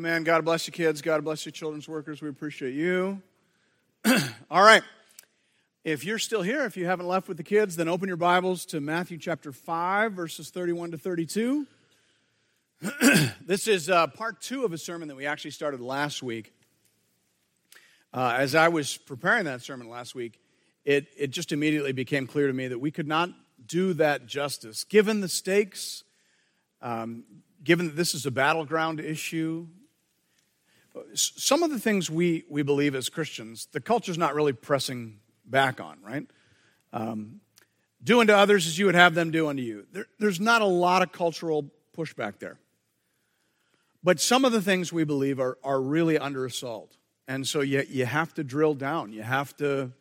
Amen. God bless you, kids. God bless you, children's workers. We appreciate you. All right. If you're still here, if you haven't left with the kids, then open your Bibles to Matthew chapter 5, verses 31 to 32. this is uh, part two of a sermon that we actually started last week. Uh, as I was preparing that sermon last week, it, it just immediately became clear to me that we could not do that justice. Given the stakes, um, given that this is a battleground issue, some of the things we, we believe as Christians, the culture's not really pressing back on, right? Um, do unto others as you would have them do unto you. There, there's not a lot of cultural pushback there. But some of the things we believe are, are really under assault. And so you, you have to drill down. You have to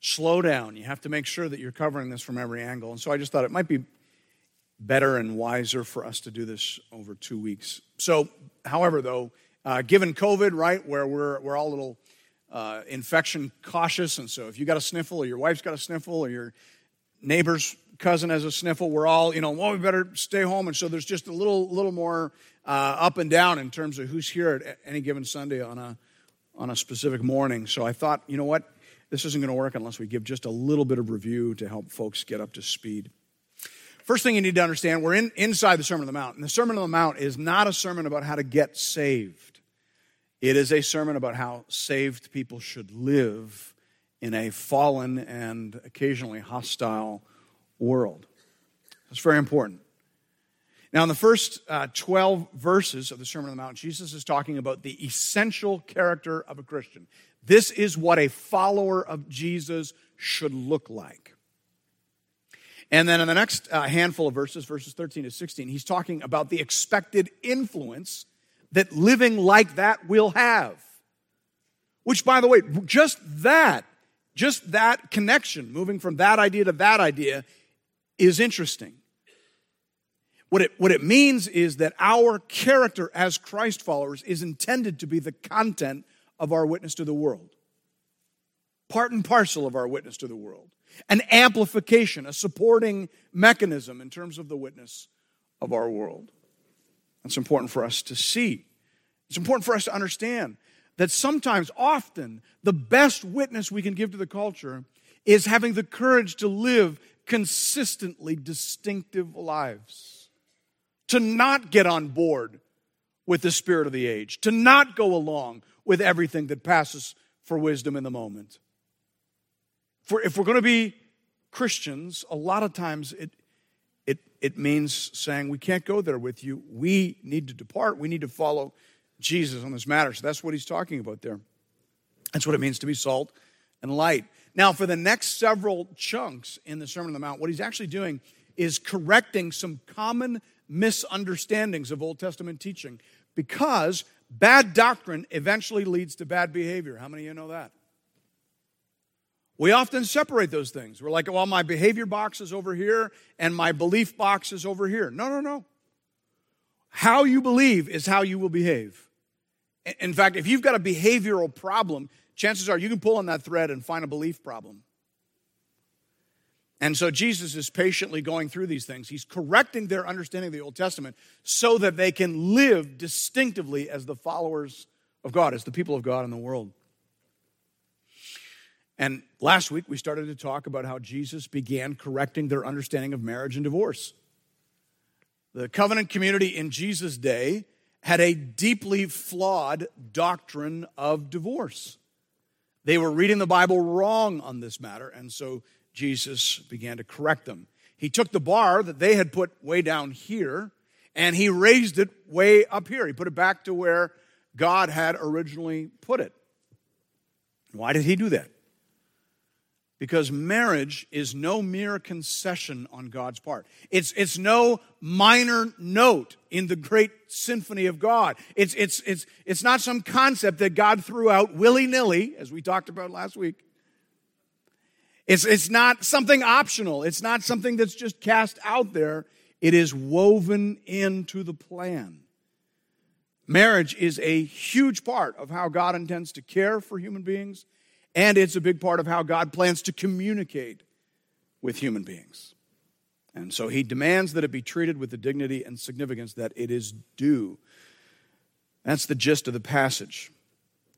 slow down. You have to make sure that you're covering this from every angle. And so I just thought it might be better and wiser for us to do this over two weeks. So, however, though, uh, given COVID, right, where we're, we're all a little uh, infection cautious, and so if you got a sniffle, or your wife's got a sniffle, or your neighbor's cousin has a sniffle, we're all, you know, well, we better stay home. And so there's just a little, little more uh, up and down in terms of who's here at any given Sunday on a, on a specific morning. So I thought, you know what, this isn't going to work unless we give just a little bit of review to help folks get up to speed. First thing you need to understand, we're in, inside the Sermon on the Mount. And the Sermon on the Mount is not a sermon about how to get saved, it is a sermon about how saved people should live in a fallen and occasionally hostile world. That's very important. Now, in the first uh, 12 verses of the Sermon on the Mount, Jesus is talking about the essential character of a Christian. This is what a follower of Jesus should look like. And then in the next uh, handful of verses, verses 13 to 16, he's talking about the expected influence that living like that will have. Which, by the way, just that, just that connection, moving from that idea to that idea, is interesting. What it, what it means is that our character as Christ followers is intended to be the content of our witness to the world, part and parcel of our witness to the world an amplification, a supporting mechanism in terms of the witness of our world. That's important for us to see. It's important for us to understand that sometimes, often, the best witness we can give to the culture is having the courage to live consistently distinctive lives, to not get on board with the spirit of the age, to not go along with everything that passes for wisdom in the moment, for if we're going to be Christians, a lot of times it, it, means saying, We can't go there with you. We need to depart. We need to follow Jesus on this matter. So that's what he's talking about there. That's what it means to be salt and light. Now, for the next several chunks in the Sermon on the Mount, what he's actually doing is correcting some common misunderstandings of Old Testament teaching because bad doctrine eventually leads to bad behavior. How many of you know that? We often separate those things. We're like, well, my behavior box is over here and my belief box is over here. No, no, no. How you believe is how you will behave. In fact, if you've got a behavioral problem, chances are you can pull on that thread and find a belief problem. And so Jesus is patiently going through these things. He's correcting their understanding of the Old Testament so that they can live distinctively as the followers of God, as the people of God in the world. And last week we started to talk about how Jesus began correcting their understanding of marriage and divorce. The covenant community in Jesus' day had a deeply flawed doctrine of divorce. They were reading the Bible wrong on this matter, and so Jesus began to correct them. He took the bar that they had put way down here and he raised it way up here. He put it back to where God had originally put it. Why did he do that? Because marriage is no mere concession on God's part. It's, it's no minor note in the great symphony of God. It's, it's, it's, it's not some concept that God threw out willy nilly, as we talked about last week. It's, it's not something optional, it's not something that's just cast out there. It is woven into the plan. Marriage is a huge part of how God intends to care for human beings and it's a big part of how God plans to communicate with human beings. And so he demands that it be treated with the dignity and significance that it is due. That's the gist of the passage.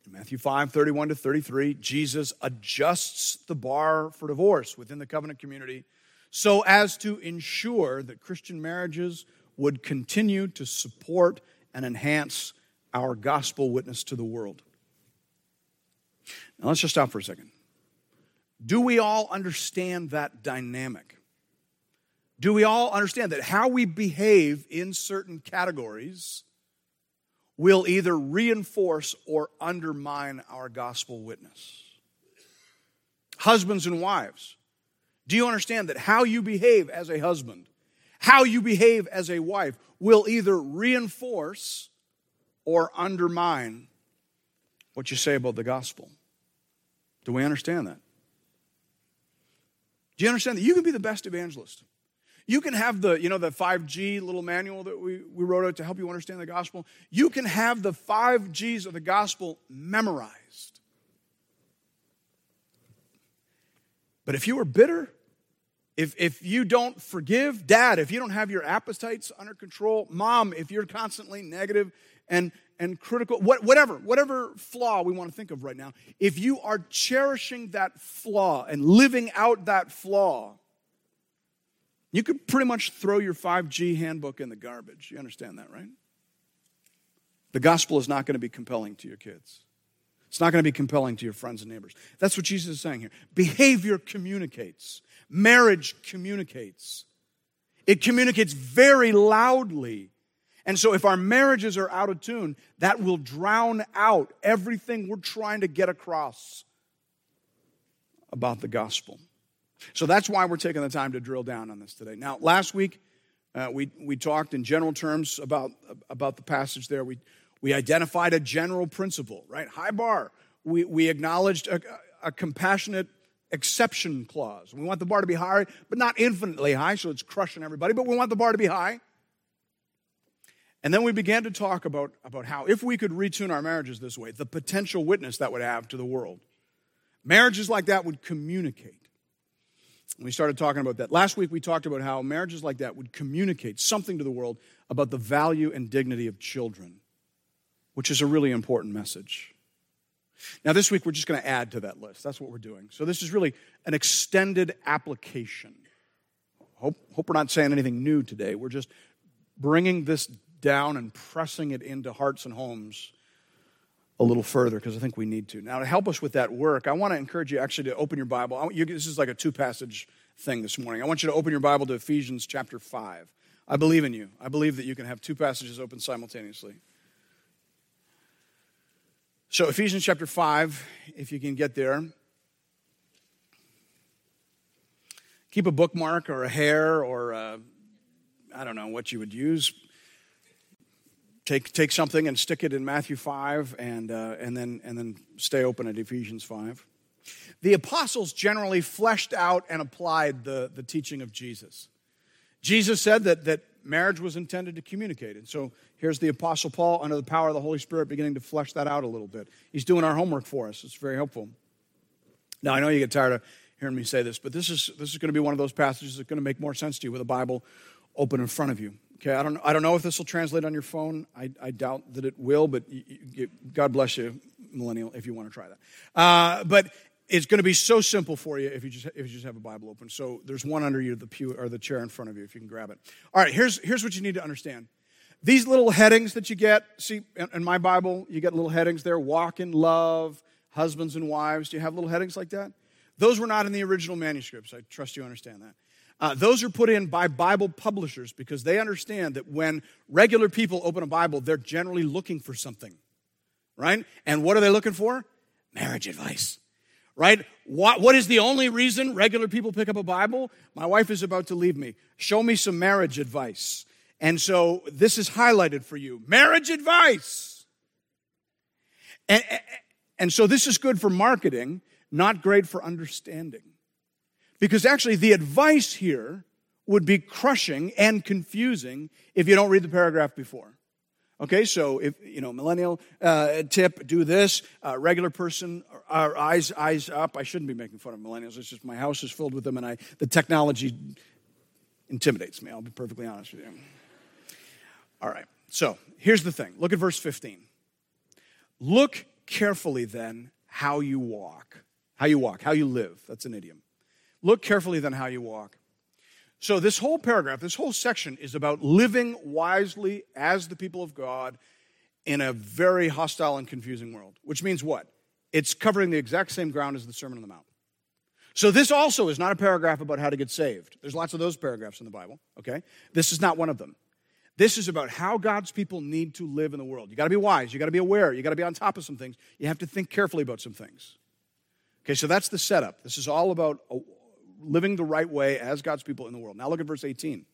In Matthew 5 31 to 33, Jesus adjusts the bar for divorce within the covenant community so as to ensure that Christian marriages would continue to support and enhance our gospel witness to the world. Now, let's just stop for a second. Do we all understand that dynamic? Do we all understand that how we behave in certain categories will either reinforce or undermine our gospel witness? Husbands and wives, do you understand that how you behave as a husband, how you behave as a wife, will either reinforce or undermine what you say about the gospel? Do we understand that? Do you understand that you can be the best evangelist? You can have the, you know, the 5G little manual that we, we wrote out to help you understand the gospel. You can have the five G's of the gospel memorized. But if you are bitter, if, if you don't forgive, dad, if you don't have your appetites under control, mom, if you're constantly negative and, and critical, what, whatever, whatever flaw we want to think of right now, if you are cherishing that flaw and living out that flaw, you could pretty much throw your 5G handbook in the garbage. You understand that, right? The gospel is not going to be compelling to your kids. It's not going to be compelling to your friends and neighbors. That's what Jesus is saying here. Behavior communicates, marriage communicates. It communicates very loudly. And so, if our marriages are out of tune, that will drown out everything we're trying to get across about the gospel. So, that's why we're taking the time to drill down on this today. Now, last week, uh, we, we talked in general terms about, about the passage there. We, we identified a general principle, right? High bar. We, we acknowledged a, a compassionate exception clause. We want the bar to be high, but not infinitely high, so it's crushing everybody, but we want the bar to be high. And then we began to talk about, about how, if we could retune our marriages this way, the potential witness that would have to the world. Marriages like that would communicate. We started talking about that. Last week, we talked about how marriages like that would communicate something to the world about the value and dignity of children which is a really important message. Now, this week, we're just going to add to that list. That's what we're doing. So, this is really an extended application. Hope, hope we're not saying anything new today. We're just bringing this down and pressing it into hearts and homes a little further because I think we need to. Now, to help us with that work, I want to encourage you actually to open your Bible. You, this is like a two passage thing this morning. I want you to open your Bible to Ephesians chapter 5. I believe in you. I believe that you can have two passages open simultaneously. So, Ephesians chapter 5, if you can get there. Keep a bookmark or a hair or I don't know what you would use. Take, take something and stick it in Matthew 5 and, uh, and, then, and then stay open at Ephesians 5. The apostles generally fleshed out and applied the, the teaching of Jesus. Jesus said that, that marriage was intended to communicate. And so here's the Apostle Paul, under the power of the Holy Spirit, beginning to flesh that out a little bit. He's doing our homework for us. It's very helpful. Now, I know you get tired of hearing me say this, but this is, this is going to be one of those passages that's going to make more sense to you with the Bible open in front of you. Okay, I don't, I don't know if this will translate on your phone. I, I doubt that it will, but you, you, God bless you, millennial, if you want to try that. Uh, but it's going to be so simple for you if you just if you just have a Bible open. So there's one under you, the pew or the chair in front of you, if you can grab it. All right, here's here's what you need to understand. These little headings that you get, see in my Bible, you get little headings there: walk in love, husbands and wives. Do you have little headings like that? Those were not in the original manuscripts. I trust you understand that. Uh, those are put in by Bible publishers because they understand that when regular people open a Bible, they're generally looking for something, right? And what are they looking for? Marriage advice right? What, what is the only reason regular people pick up a Bible? My wife is about to leave me. Show me some marriage advice. And so this is highlighted for you marriage advice. And, and so this is good for marketing, not great for understanding. Because actually, the advice here would be crushing and confusing if you don't read the paragraph before. Okay, so if, you know, millennial uh, tip, do this. Uh, regular person, our eyes, eyes up. I shouldn't be making fun of millennials. It's just my house is filled with them and I, the technology intimidates me. I'll be perfectly honest with you. All right, so here's the thing. Look at verse 15. Look carefully then how you walk. How you walk, how you live. That's an idiom. Look carefully then how you walk. So, this whole paragraph, this whole section is about living wisely as the people of God in a very hostile and confusing world, which means what? It's covering the exact same ground as the Sermon on the Mount. So, this also is not a paragraph about how to get saved. There's lots of those paragraphs in the Bible, okay? This is not one of them. This is about how God's people need to live in the world. You got to be wise, you got to be aware, you got to be on top of some things, you have to think carefully about some things. Okay, so that's the setup. This is all about living the right way as God's people in the world. Now look at verse 18.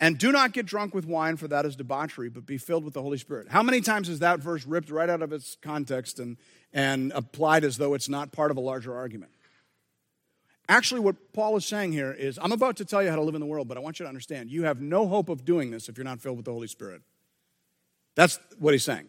And do not get drunk with wine, for that is debauchery, but be filled with the Holy Spirit. How many times is that verse ripped right out of its context and, and applied as though it's not part of a larger argument? Actually, what Paul is saying here is I'm about to tell you how to live in the world, but I want you to understand you have no hope of doing this if you're not filled with the Holy Spirit. That's what he's saying.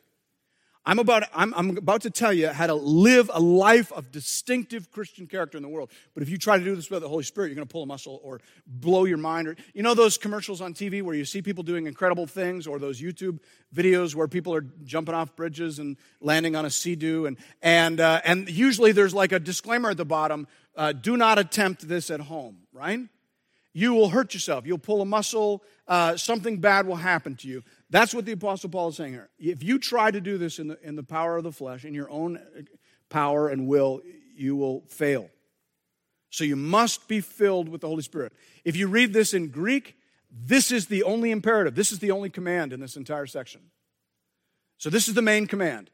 I'm about, I'm, I'm, about to tell you how to live a life of distinctive Christian character in the world. But if you try to do this without the Holy Spirit, you're going to pull a muscle or blow your mind. Or, you know those commercials on TV where you see people doing incredible things, or those YouTube videos where people are jumping off bridges and landing on a sea-doo, and and uh, and usually there's like a disclaimer at the bottom: uh, "Do not attempt this at home." Right? You will hurt yourself. You'll pull a muscle. Uh, something bad will happen to you. That's what the Apostle Paul is saying here. If you try to do this in the, in the power of the flesh, in your own uh, power and will, you will fail. So you must be filled with the Holy Spirit. If you read this in Greek, this is the only imperative. This is the only command in this entire section. So this is the main command.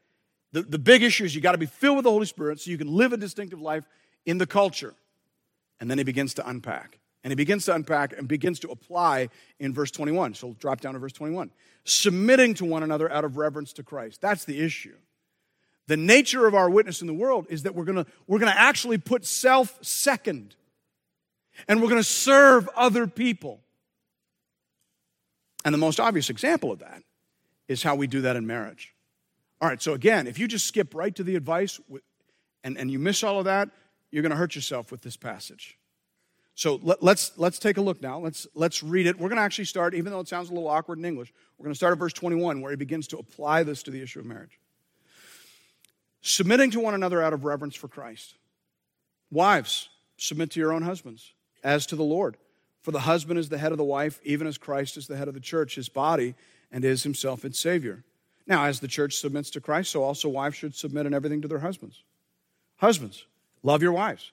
The, the big issue is you got to be filled with the Holy Spirit so you can live a distinctive life in the culture. And then he begins to unpack. And he begins to unpack and begins to apply in verse 21. So drop down to verse 21. Submitting to one another out of reverence to Christ. That's the issue. The nature of our witness in the world is that we're to we're to actually put self second. And we're to serve other people. And the most obvious example of that is how we do that in marriage. All right, so again, if you just skip right to the advice and, and you miss all of that, you're to hurt yourself with this passage. So let, let's, let's take a look now. Let's let's read it. We're going to actually start, even though it sounds a little awkward in English. We're going to start at verse 21, where he begins to apply this to the issue of marriage. Submitting to one another out of reverence for Christ. Wives, submit to your own husbands, as to the Lord. For the husband is the head of the wife, even as Christ is the head of the church, his body, and is himself its Savior. Now, as the church submits to Christ, so also wives should submit in everything to their husbands. Husbands, love your wives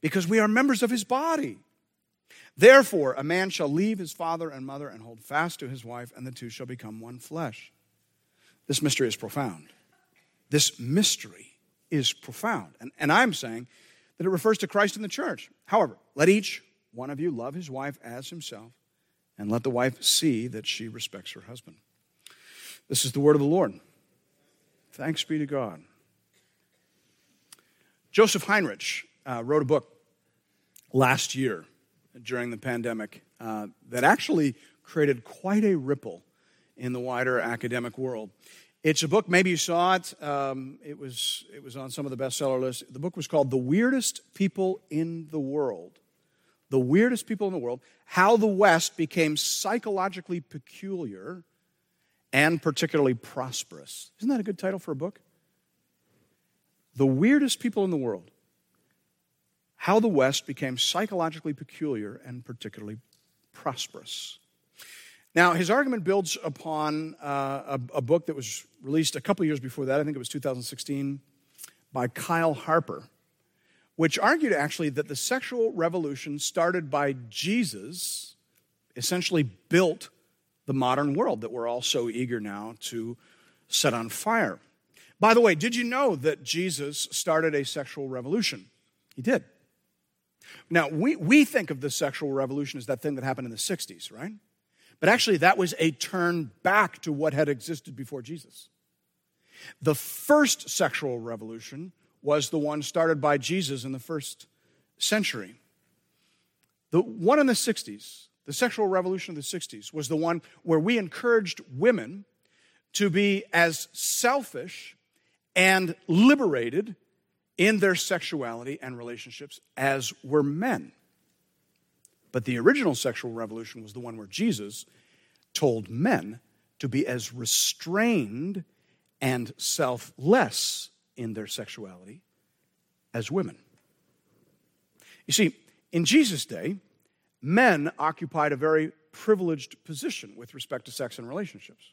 because we are members of his body. Therefore, a man shall leave his father and mother and hold fast to his wife, and the two shall become one flesh. This mystery is profound. This mystery is profound. And, and I'm saying that it refers to Christ and the church. However, let each one of you love his wife as himself, and let the wife see that she respects her husband. This is the word of the Lord. Thanks be to God. Joseph Henrich uh, wrote a book last year during the pandemic uh, that actually created quite a ripple in the wider academic world. It's a book, maybe you saw it. Um, it, was, it was on some of the bestseller lists. The book was called The Weirdest People in the World. The Weirdest People in the World How the West Became Psychologically Peculiar and Particularly Prosperous. Isn't that a good title for a book? The Weirdest People in the World how the West became psychologically peculiar and particularly prosperous. Now, his argument builds upon uh, a, a, book that was released a couple years before that, I think it was 2016, by Kyle Harper, which argued actually that the sexual revolution started by Jesus essentially built the modern world that we're all so eager now to set on fire. By the way, did you know that Jesus started a sexual revolution? He did. Now, we, we think of the sexual revolution as that thing that happened in the 60s, right? But actually, that was a turn back to what had existed before Jesus. The first sexual revolution was the one started by Jesus in the first century. The one in the 60s, the sexual revolution of the 60s, was the one where we encouraged women to be as selfish and liberated in their sexuality and relationships as were men. But the original sexual revolution was the one where Jesus told men to be as restrained and selfless in their sexuality as women. You see, in Jesus' day, men occupied a very privileged position with respect to sex and relationships.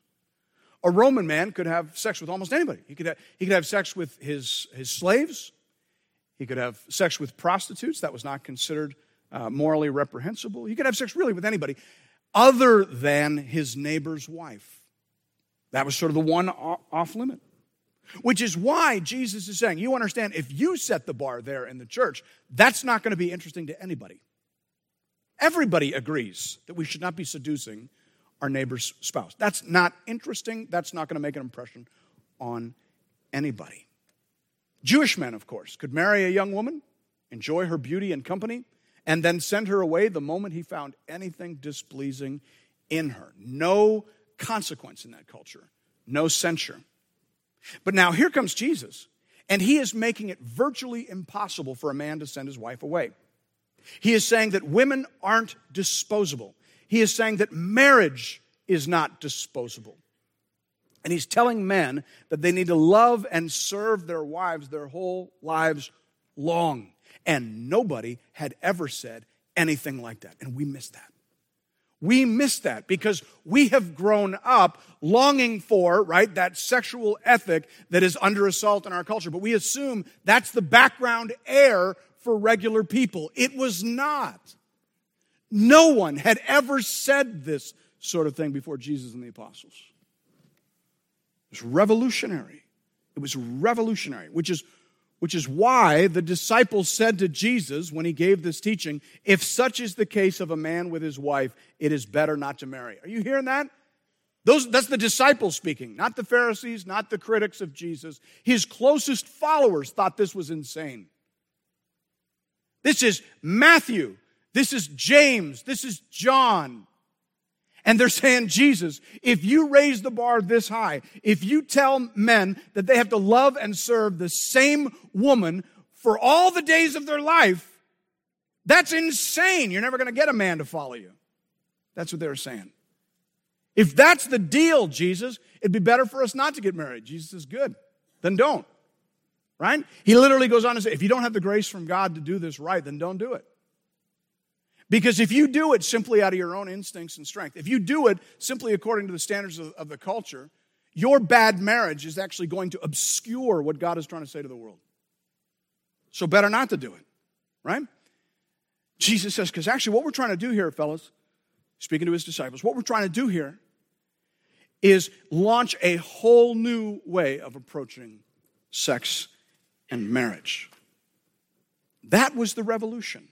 A Roman man could have sex with almost anybody. He could have, he could have sex with his, his slaves, he could have sex with prostitutes. That was not considered uh, morally reprehensible. He could have sex really with anybody other than his neighbor's wife. That was sort of the one off limit. Which is why Jesus is saying, you understand, if you set the bar there in the church, that's not going to be interesting to anybody. Everybody agrees that we should not be seducing our neighbor's spouse. That's not interesting. That's not going to make an impression on anybody. Jewish men, of course, could marry a young woman, enjoy her beauty and company, and then send her away the moment he found anything displeasing in her. No consequence in that culture, no censure. But now here comes Jesus, and he is making it virtually impossible for a man to send his wife away. He is saying that women aren't disposable. He is saying that marriage is not disposable. And he's telling men that they need to love and serve their wives their whole lives long. And nobody had ever said anything like that. And we miss that. We miss that because we have grown up longing for, right, that sexual ethic that is under assault in our culture. But we assume that's the background air for regular people. It was not. No one had ever said this sort of thing before Jesus and the apostles. It was revolutionary. It was revolutionary, which is which is why the disciples said to Jesus when he gave this teaching, If such is the case of a man with his wife, it is better not to marry. Are you hearing that? Those, that's the disciples speaking, not the Pharisees, not the critics of Jesus. His closest followers thought this was insane. This is Matthew. This is James. This is John. And they're saying, Jesus, if you raise the bar this high, if you tell men that they have to love and serve the same woman for all the days of their life, that's insane. You're never going to get a man to follow you. That's what they were saying. If that's the deal, Jesus, it'd be better for us not to get married. Jesus is good. Then don't. Right? He literally goes on to say, if you don't have the grace from God to do this right, then don't do it. Because if you do it simply out of your own instincts and strength, if you do it simply according to the standards of, of, the culture, your bad marriage is actually going to obscure what God is trying to say to the world. So, better not to do it, right? Jesus says, because actually, what we're trying to do here, fellas, speaking to his disciples, what we're trying to do here is launch a whole new way of approaching sex and marriage. That was the revolution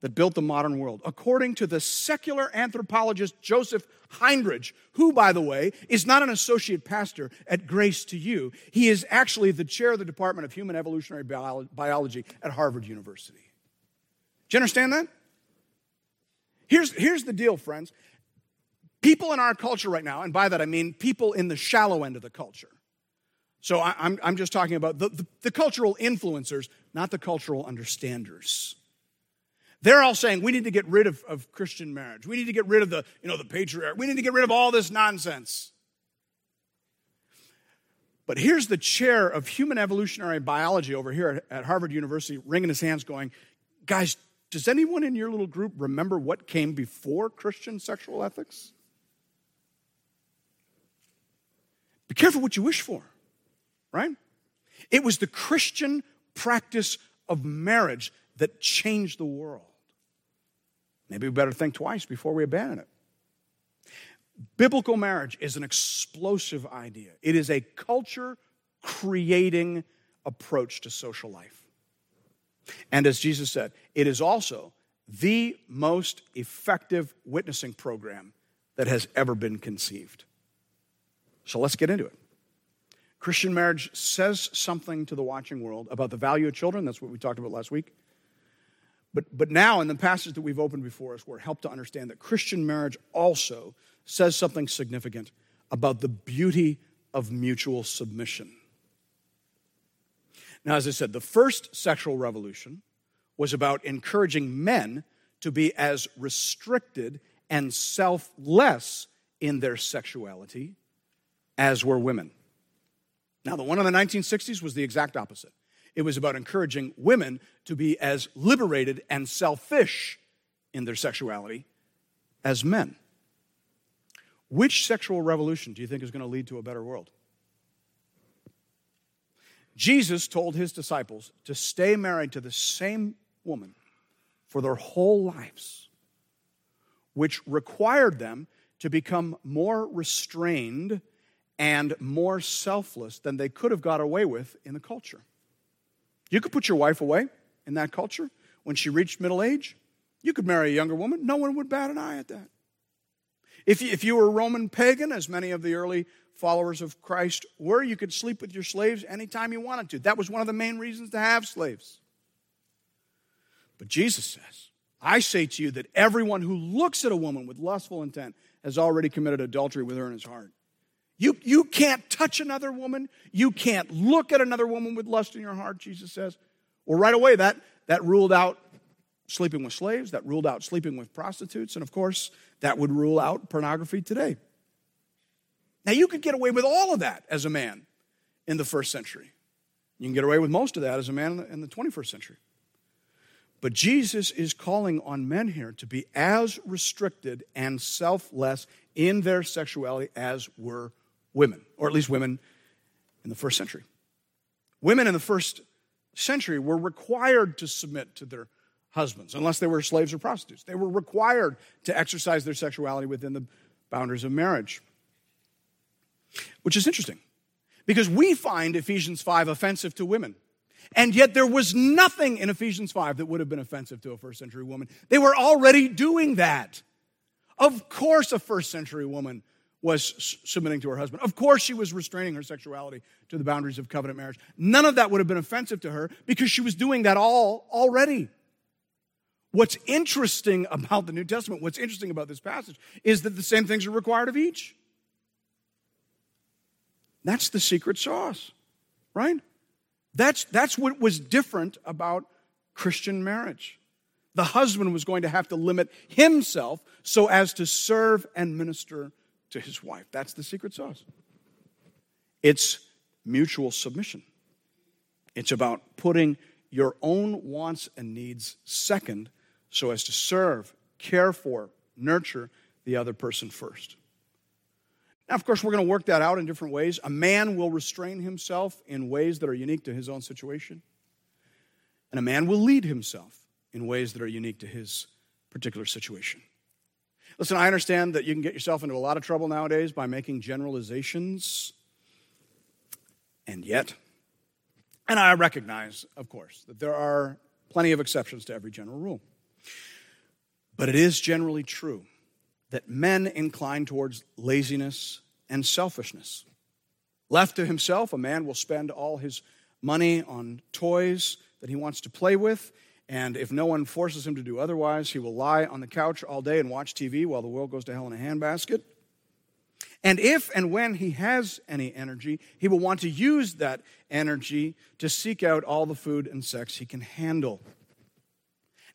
that built the modern world, according to the secular anthropologist Joseph Henrich, who, by the way, is not an associate pastor at Grace to You. He is actually the chair of the Department of Human Evolutionary Biology at Harvard University. Do you understand that? Here's, here's the deal, friends. People in our culture right now, and by that I mean people in the shallow end of the culture. So I, am I'm, I'm just talking about the, the, the cultural influencers, not the cultural understanders. They're all saying we need to get rid of, of Christian marriage. We need to get rid of the, you know, the patriarch. We need to get rid of all this nonsense. But here's the chair of human evolutionary biology over here at Harvard University, wringing his hands, going, Guys, does anyone in your little group remember what came before Christian sexual ethics? Be careful what you wish for, right? It was the Christian practice of marriage that changed the world. Maybe we better think twice before we abandon it. Biblical marriage is an explosive idea, it is a culture creating approach to social life. And as Jesus said, it is also the most effective witnessing program that has ever been conceived. So let's get into it. Christian marriage says something to the watching world about the value of children. That's what we talked about last week. But, but now, in the passage that we've opened before us, we're helped to understand that Christian marriage also says something significant about the beauty of mutual submission. Now, as I said, the first sexual revolution was about encouraging men to be as restricted and selfless in their sexuality as were women. Now, the one in the 1960s was the exact opposite. It was about encouraging women to be as liberated and selfish in their sexuality as men. Which sexual revolution do you think is going to lead to a better world? Jesus told his disciples to stay married to the same woman for their whole lives, which required them to become more restrained and more selfless than they could have got away with in the culture. You could put your wife away in that culture when she reached middle age. You could marry a younger woman, no one would bat an eye at that. If you, if you were Roman pagan, as many of the early followers of Christ were, you could sleep with your slaves anytime you wanted to. That was one of the main reasons to have slaves. But Jesus says, I say to you that everyone who looks at a woman with lustful intent has already committed adultery with her in his heart. You, you can't touch another woman. You can't look at another woman with lust in your heart, Jesus says. Well, right away, that, that ruled out sleeping with slaves, that ruled out sleeping with prostitutes, and of course, that would rule out pornography today. Now, you could get away with all of that as a man in the first century. You can get away with most of that as a man in the 21st century. But Jesus is calling on men here to be as restricted and selfless in their sexuality as were women, or at least women in the first century. Women in the first century were required to submit to their husbands, unless they were slaves or prostitutes. They were required to exercise their sexuality within the boundaries of marriage. Which is interesting, because we find Ephesians 5 offensive to women. And yet, there was nothing in Ephesians 5 that would have been offensive to a first century woman. They were already doing that. Of course, a first century woman was submitting to her husband. Of course, she was restraining her sexuality to the boundaries of covenant marriage. None of that would have been offensive to her because she was doing that all already. What's interesting about the New Testament, what's interesting about this passage, is that the same things are required of each. That's the secret sauce, right? That's, that's what was different about Christian marriage. The husband was going to have to limit himself so as to serve and minister to his wife. That's the secret sauce. It's mutual submission. It's about putting your own wants and needs second so as to serve, care for, nurture the other person first. Now, of course, we're going to work that out in different ways. A man will restrain himself in ways that are unique to his own situation, and a man will lead himself in ways that are unique to his particular situation. Listen, I understand that you can get yourself into a lot of trouble nowadays by making generalizations. And yet, and I recognize, of course, that there are plenty of exceptions to every general rule. But it is generally true that men incline towards laziness and selfishness. Left to himself, a man will spend all his money on toys that he wants to play with and if no one forces him to do otherwise, he will lie on the couch all day and watch TV while the world goes to hell in a handbasket. And if and when he has any energy, he will want to use that energy to seek out all the food and sex he can handle.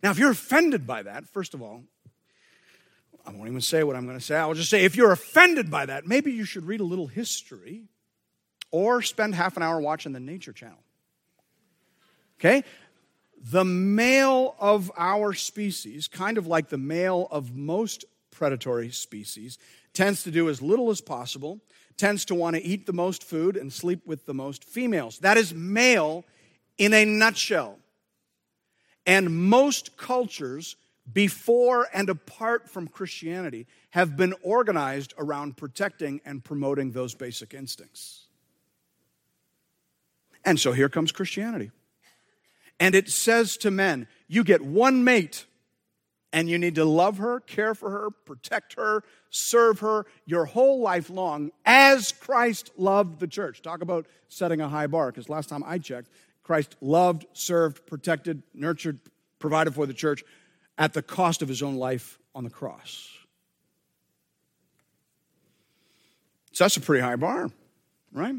Now, if you're offended by that, first of all, I won't even say what I'm going to say. I'll just say if you're offended by that, maybe you should read a little history or spend half an hour watching the Nature Channel. Okay? The male of our species, kind of like the male of most predatory species, tends to do as little as possible, tends to want to eat the most food and sleep with the most females. That is male in a nutshell. And most cultures, before and apart from Christianity, have been organized around protecting and promoting those basic instincts. And so here comes Christianity and it says to men, You get one mate, And you need to love her, care for her, protect her, serve her your whole life long as Christ loved the church. Talk about setting a high bar, because last time I checked, Christ loved, served, protected, nurtured, provided for the church at the cost of his own life on the cross. So that's a pretty high bar, right?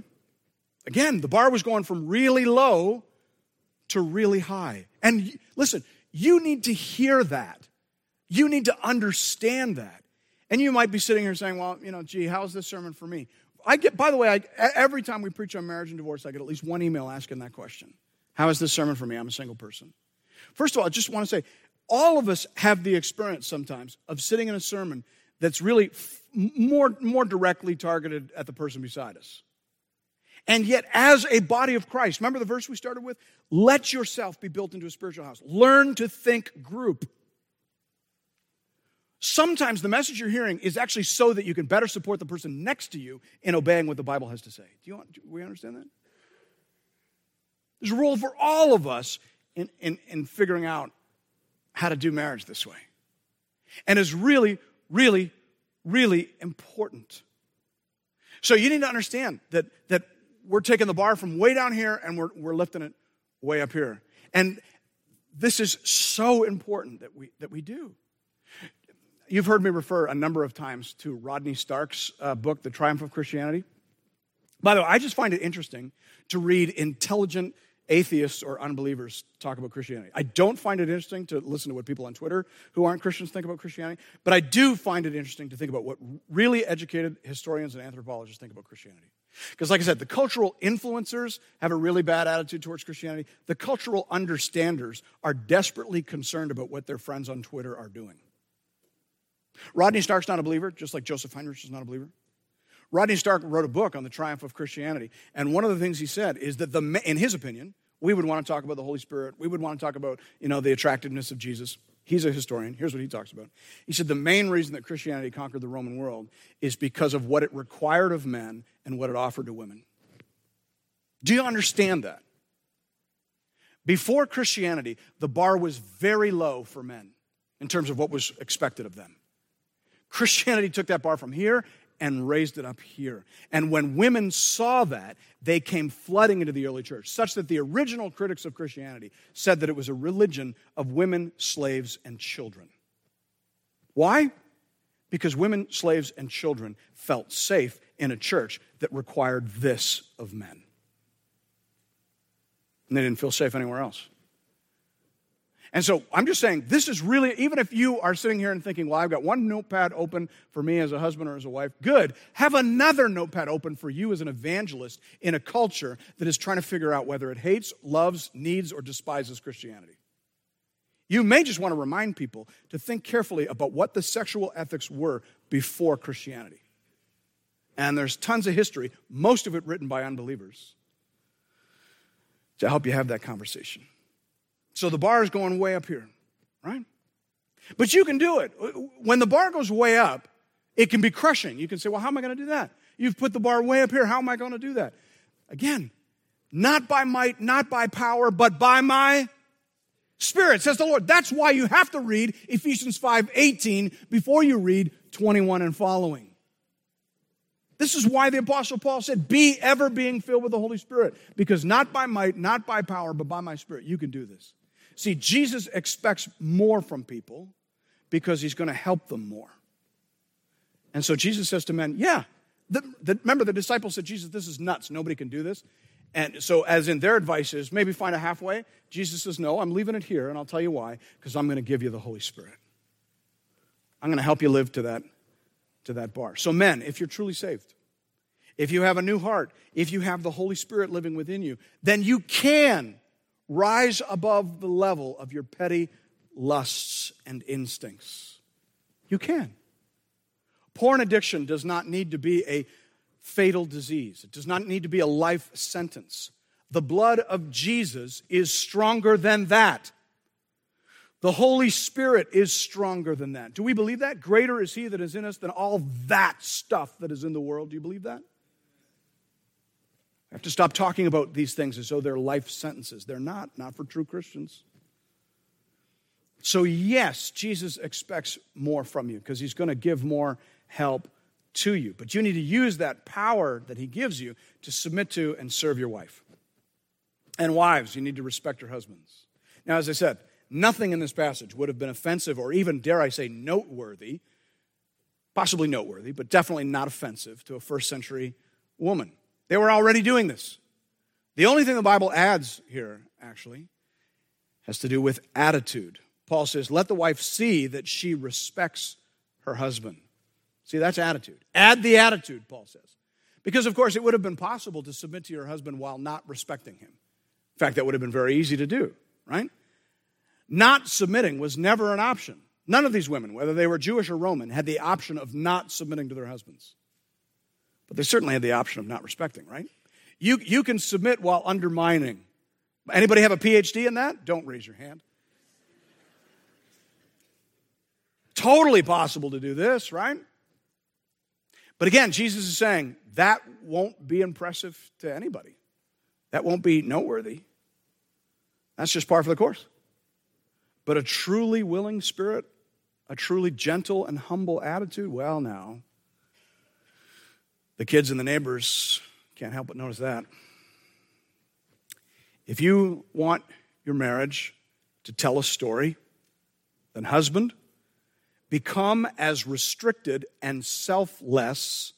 Again, the bar was going from really low to really high. And listen, you need to hear that. You need to understand that. And you might be sitting here saying, well, you know, gee, how's this sermon for me? I get, by the way, I, every time we preach on marriage and divorce, I get at least one email asking that question. How is this sermon for me? I'm a single person. First of all, I just want to say, all of us have the experience sometimes of sitting in a sermon that's really f- more, more directly targeted at the person beside us. And yet, as a body of Christ, remember the verse we started with? Let yourself be built into a spiritual house. Learn to think group. Sometimes the message you're hearing is actually so that you can better support the person next to you in obeying what the Bible has to say. Do, you, do we understand that? There's a role for all of us in, in, in figuring out how to do marriage this way. And is really, really, really important. So you need to understand that, that we're taking the bar from way down here and we're, we're lifting it way up here. And this is so important that we, that we do. You've heard me refer a number of times to Rodney Stark's uh, book, The Triumph of Christianity. By the way, I just find it interesting to read intelligent atheists or unbelievers talk about Christianity. I don't find it interesting to listen to what people on Twitter who aren't Christians think about Christianity, but I do find it interesting to think about what really educated historians and anthropologists think about Christianity. Because, like I said, the cultural influencers have a really bad attitude towards Christianity. The cultural understanders are desperately concerned about what their friends on Twitter are doing. Rodney Stark's not a believer, just like Joseph Henrich is not a believer. Rodney Stark wrote a book on the triumph of Christianity. And one of the things he said is that, the, in his opinion, we would want to talk about the Holy Spirit. We would want to talk about, you know, the attractiveness of Jesus. He's a historian. Here's what he talks about. He said the main reason that Christianity conquered the Roman world is because of what it required of men and what it offered to women. Do you understand that? Before Christianity, the bar was very low for men in terms of what was expected of them. Christianity took that bar from here and raised it up here. And when women saw that, they came flooding into the early church, such that the original critics of Christianity said that it was a religion of women, slaves, and children. Why? Because women, slaves, and children felt safe in a church that required this of men. And they didn't feel safe anywhere else. And so I'm just saying, this is really, even if you are sitting here and thinking, well, I've got one notepad open for me as a husband or as a wife, good. Have another notepad open for you as an evangelist in a culture that is trying to figure out whether it hates, loves, needs, or despises Christianity. You may just want to remind people to think carefully about what the sexual ethics were before Christianity. And there's tons of history, most of it written by unbelievers, to help you have that conversation. So the bar is going way up here, right? But you can do it. When the bar goes way up, it can be crushing. You can say, well, how am I going to do that? You've put the bar way up here. How am I going to do that? Again, not by might, not by power, but by my spirit, says the Lord. That's why you have to read Ephesians 5 18 before you read 21 and following. This is why the Apostle Paul said, Be ever being filled with the Holy Spirit, because not by might, not by power, but by my spirit, you can do this. See, Jesus expects more from people because he's going to help them more. And so Jesus says to men, Yeah, the, the, remember the disciples said, Jesus, this is nuts. Nobody can do this. And so, as in their advice is, maybe find a halfway. Jesus says, No, I'm leaving it here, and I'll tell you why, because I'm going to give you the Holy Spirit. I'm going to help you live to that, to that bar. So, men, if you're truly saved, if you have a new heart, if you have the Holy Spirit living within you, then you can rise above the level of your petty lusts and instincts. You can. Porn addiction does not need to be a fatal disease, it does not need to be a life sentence. The blood of Jesus is stronger than that. The Holy Spirit is stronger than that. Do we believe that? Greater is He that is in us than all that stuff that is in the world. Do you believe that? Have to stop talking about these things as though they're life sentences. They're not, not for true Christians. So, yes, Jesus expects more from you because he's going to give more help to you. But you need to use that power that he gives you to submit to and serve your wife. And wives, you need to respect your husbands. Now, as I said, nothing in this passage would have been offensive or even, dare I say, noteworthy, possibly noteworthy, but definitely not offensive to a first century woman. They were already doing this. The only thing the Bible adds here, actually, has to do with attitude. Paul says, Let the wife see that she respects her husband. See, that's attitude. Add the attitude, Paul says. Because, of course, it would have been possible to submit to your husband while not respecting him. In fact, that would have been very easy to do, right? Not submitting was never an option. None of these women, whether they were Jewish or Roman, had the option of not submitting to their husbands. But they certainly had the option of not respecting, right? You, you can submit while undermining. Anybody have a PhD in that? Don't raise your hand. Totally possible to do this, right? But again, Jesus is saying that won't be impressive to anybody. That won't be noteworthy. That's just par for the course. But a truly willing spirit, a truly gentle and humble attitude, well, now, the kids and the neighbors can't help but notice that. If you want your marriage to tell a story, then husband, become as restricted and selfless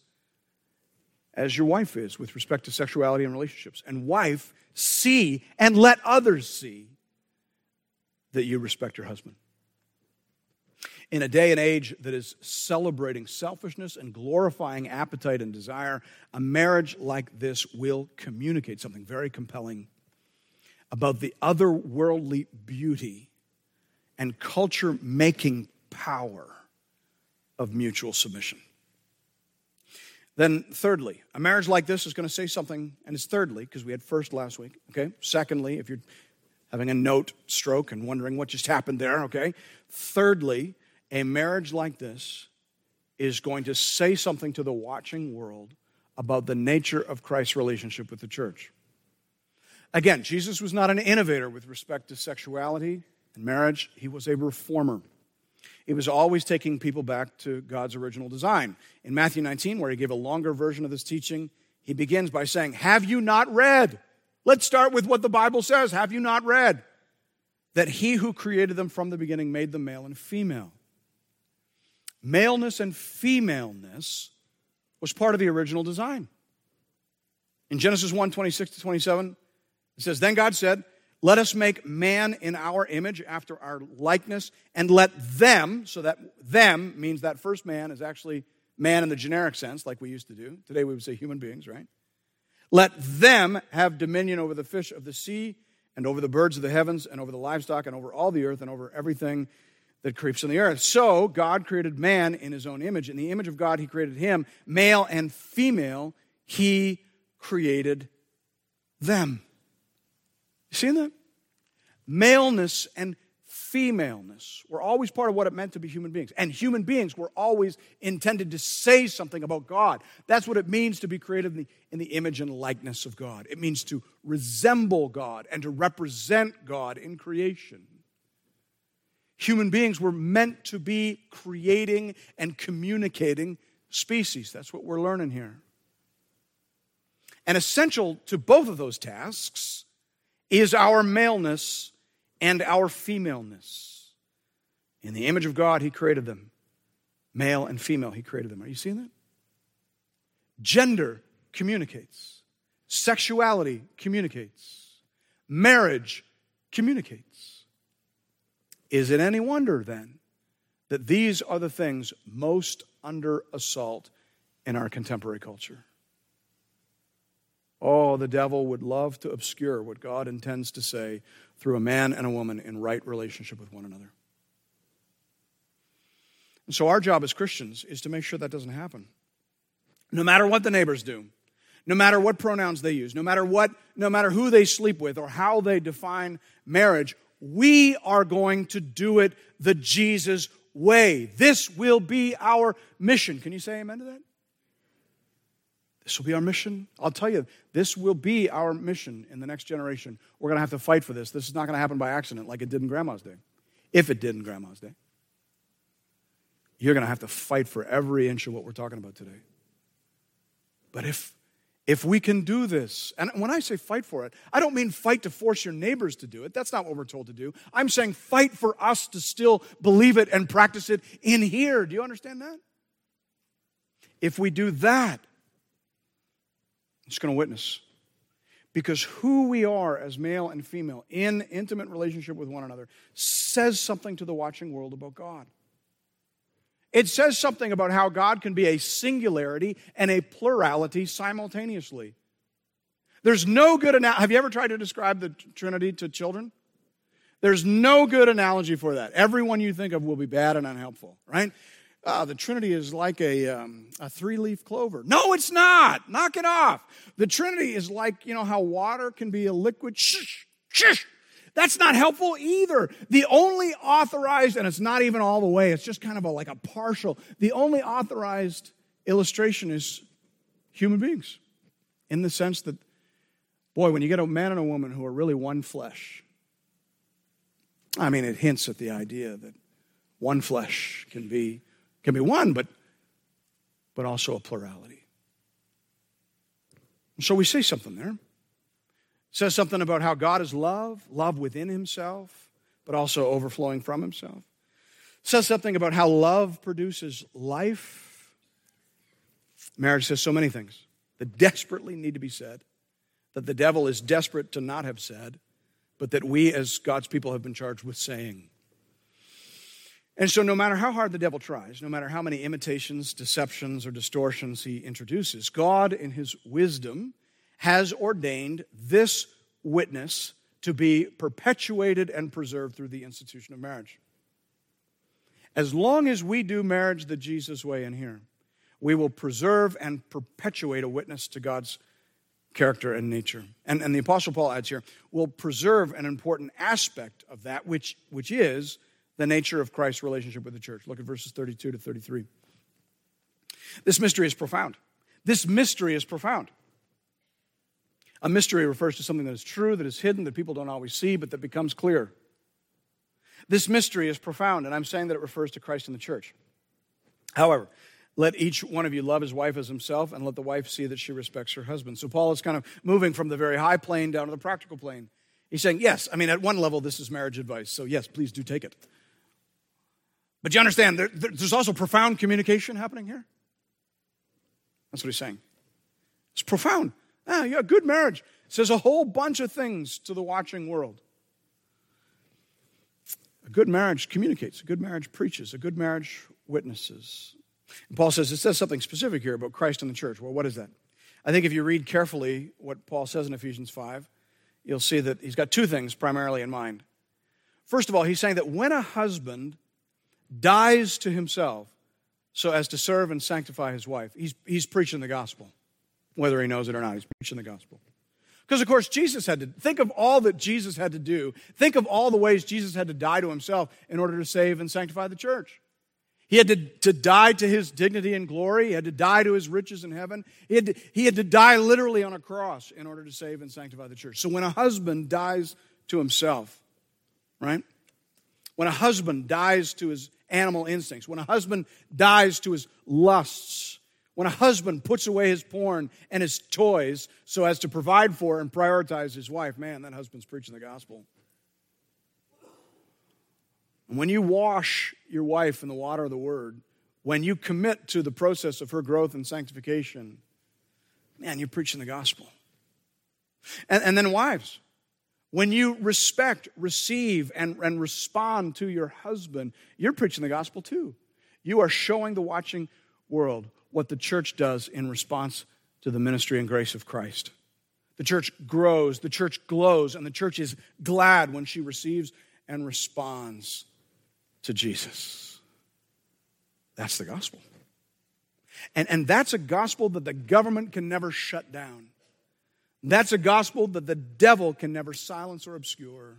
as your wife is with respect to sexuality and relationships. And wife, see and let others see that you respect your husband. In a day and age that is celebrating selfishness and glorifying appetite and desire, a marriage like this will communicate something very compelling about the otherworldly beauty and culture making power of mutual submission. Then, thirdly, a marriage like this is going to say something, and it's thirdly, because we had first last week, okay? Secondly, if you're having a note stroke and wondering what just happened there, okay? Thirdly, a marriage like this is going to say something to the watching world about the nature of Christ's relationship with the church. Again, Jesus was not an innovator with respect to sexuality and marriage, he was a reformer. He was always taking people back to God's original design. In Matthew 19, where he gave a longer version of this teaching, he begins by saying, Have you not read? Let's start with what the Bible says. Have you not read? That he who created them from the beginning made them male and female. Maleness and femaleness was part of the original design. In Genesis 1 26 to 27, it says, Then God said, let us make man in our image after our likeness, and let them, so that them means that first man is actually man in the generic sense, like we used to do. Today we would say human beings, right? Let them have dominion over the fish of the sea, and over the birds of the heavens, and over the livestock, and over all the earth, and over everything that creeps in the earth. So God created man in his own image. In the image of God, he created him. Male and female, he created them. You seeing that? Maleness and femaleness were always part of what it meant to be human beings. And human beings were always intended to say something about God. That's what it means to be created in the, in the image and likeness of God. It means to resemble God and to represent God in creation. Human beings were meant to be creating and communicating species. That's what we're learning here. And essential to both of those tasks is our maleness and our femaleness. In the image of God, He created them. Male and female, He created them. Are you seeing that? Gender communicates, sexuality communicates, marriage communicates. Is it any wonder then that these are the things most under assault in our contemporary culture? Oh, the devil would love to obscure what God intends to say through a man and a woman in right relationship with one another. And so, our job as Christians is to make sure that doesn't happen. No matter what the neighbors do, no matter what pronouns they use, no matter what, no matter who they sleep with or how they define marriage, we are going to do it the Jesus way. This will be our mission. Can you say amen to that? This will be our mission. I'll tell you, this will be our mission in the next generation. We're going to have to fight for this. This is not going to happen by accident like it did in Grandma's day. if it did in Grandma's day. You're going to have to fight for every inch of what we're talking about today. But if if we can do this, and when I say fight for it, I don't mean fight to force your neighbors to do it. That's not what we're told to do. I'm saying fight for us to still believe it and practice it in here. Do you understand that? If we do that, it's going to witness. Because who we are as male and female in intimate relationship with one another says something to the watching world about God. It says something about how God can be a singularity and a plurality simultaneously. There's no good analogy. Have you ever tried to describe the Trinity to children? There's no good analogy for that. Everyone you think of will be bad and unhelpful, right? Uh, the Trinity is like a, um, a three leaf clover. No, it's not. Knock it off. The Trinity is like, you know, how water can be a liquid. Shh, shh. That's not helpful either. The only authorized, and it's not even all the way, it's just kind of a, like a partial, the only authorized illustration is human beings in the sense that, boy, when you get a man and a woman who are really one flesh, I mean, it hints at the idea that one flesh can be, can be one, but, but also a plurality. So we see something there says something about how God is love, love within himself, but also overflowing from himself. says something about how love produces life. Marriage says so many things that desperately need to be said, that the devil is desperate to not have said, but that we as God's people have been charged with saying. And so, no matter how hard the devil tries, no matter how many imitations, deceptions, or distortions he introduces, God, in his wisdom, has ordained this witness to be perpetuated and preserved through the institution of marriage. As long as we do marriage the Jesus way in here, we will preserve and perpetuate a witness to God's character and nature. And, and the Apostle Paul adds here, will preserve an important aspect of that, which, which is the nature of Christ's relationship with the church. Look at verses 32 to 33. This mystery is profound. This mystery is profound. A mystery refers to something that is true, that is hidden, that people don't always see, but that becomes clear. This mystery is profound, and I'm saying that it refers to Christ and the church. However, let each one of you love his wife as himself, and let the wife see that she respects her husband. So Paul is kind of moving from the very high plane down to the practical plane. He's saying, yes, I mean, at one level, this is marriage advice, so yes, please do take it. But you understand, there, there's also profound communication happening here. That's what he's saying. It's profound. Ah, yeah, good marriage says a whole bunch of things to the watching world. A good marriage communicates, a good marriage preaches, a good marriage witnesses. And Paul says it says something specific here about Christ and the church. Well, what is that? I think if you read carefully what Paul says in Ephesians 5, you'll see that he's got two things primarily in mind. First of all, he's saying that when a husband dies to himself so as to serve and sanctify his wife, he's, he's preaching the gospel whether he knows it or not. He's preaching the gospel. Because, of course, Jesus had to think of all that Jesus had to do. Think of all the ways Jesus had to die to himself in order to save and sanctify the church. He had to, to die to his dignity and glory. He had to die to his riches in heaven. He had, to, he had to die literally on a cross in order to save and sanctify the church. So when a husband dies to himself, right? When a husband dies to his animal instincts, when a husband dies to his lusts, when a husband puts away his porn and his toys so as to provide for and prioritize his wife, man, that husband's preaching the gospel. When you wash your wife in the water of the word, when you commit to the process of her growth and sanctification, man, you're preaching the gospel. And, and then, wives, when you respect, receive, and, and respond to your husband, you're preaching the gospel too. You are showing the watching world what the church does in response to the ministry and grace of Christ. The church grows, the church glows, and the church is glad when she receives and responds to Jesus. That's the gospel. And, and that's a gospel that the government can never shut down. That's a gospel that the devil can never silence or obscure.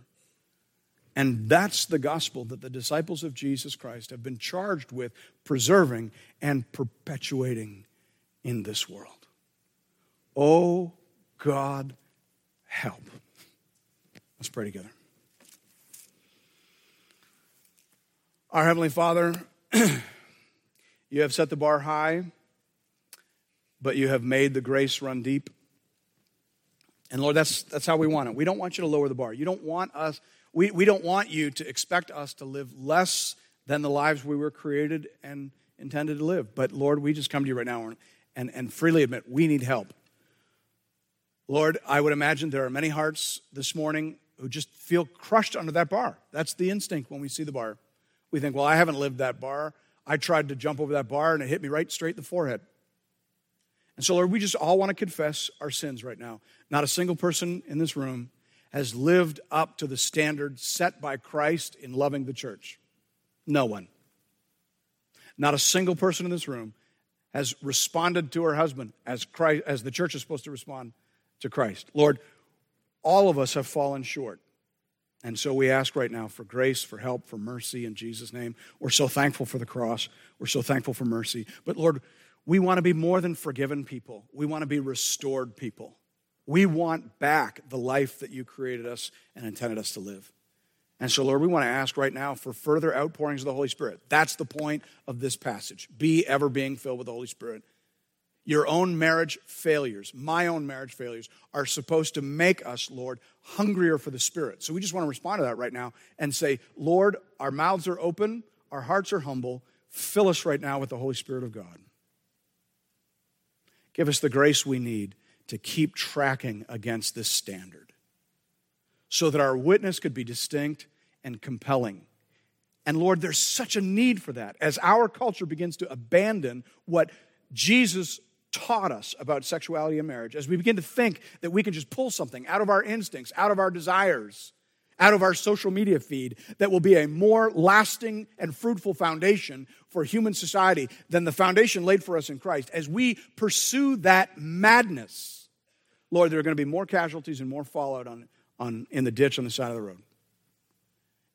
And that's the gospel that the disciples of Jesus Christ have been charged with preserving and perpetuating in this world. Oh, God, help. Let's pray together. Our Heavenly Father, you have set the bar high, but you have made the grace run deep. And Lord, that's, that's how we want it. We don't want you to lower the bar. You don't want us, we, we don't want you to expect us to live less than the lives we were created and intended to live. But Lord, we just come to you right now and, and freely admit we need help. Lord, I would imagine there are many hearts this morning who just feel crushed under that bar. That's the instinct when we see the bar. We think, well, I haven't lived that bar. I tried to jump over that bar and it hit me right straight in the forehead. And so, Lord, we just all want to confess our sins right now. Not a single person in this room has lived up to the standard set by Christ in loving the church. No one. Not a single person in this room has responded to her husband as, Christ, as the church is supposed to respond to Christ. Lord, all of us have fallen short. And so we ask right now for grace, for help, for mercy in Jesus' name. We're so thankful for the cross. We're so thankful for mercy. But Lord, we want to be more than forgiven people, we want to be restored people. We want back the life that you created us and intended us to live. And so, Lord, we want to ask right now for further outpourings of the Holy Spirit. That's the point of this passage. Be ever being filled with the Holy Spirit. Your own marriage failures, my own marriage failures, are supposed to make us, Lord, hungrier for the Spirit. So we just want to respond to that right now and say, Lord, our mouths are open, our hearts are humble. Fill us right now with the Holy Spirit of God. Give us the grace we need to keep tracking against this standard so that our witness could be distinct and compelling. And Lord, there's such a need for that as our culture begins to abandon what Jesus taught us about sexuality and marriage, as we begin to think that we can just pull something out of our instincts, out of our desires, out of our social media feed that will be a more lasting and fruitful foundation for human society than the foundation laid for us in Christ. As we pursue that madness, Lord, there are going to be more casualties and more fallout on, on, in the ditch on the side of the road.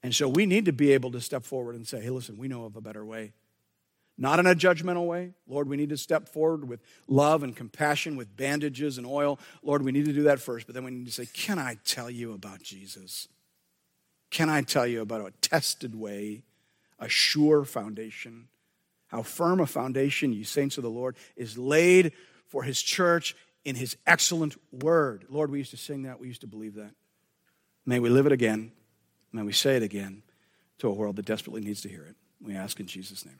And so we need to be able to step forward and say, hey, listen, we know of a better way. Not in a judgmental way. Lord, we need to step forward with love and compassion, with bandages and oil. Lord, we need to do that first, but then we need to say, Can I tell you about Jesus? Can I tell you about a tested way, a sure foundation? How firm a foundation, you saints of the Lord, is laid for his church in his excellent word. Lord, we used to sing that, we used to believe that. May we live it again. May we say it again to a world that desperately needs to hear it. We ask in Jesus' name.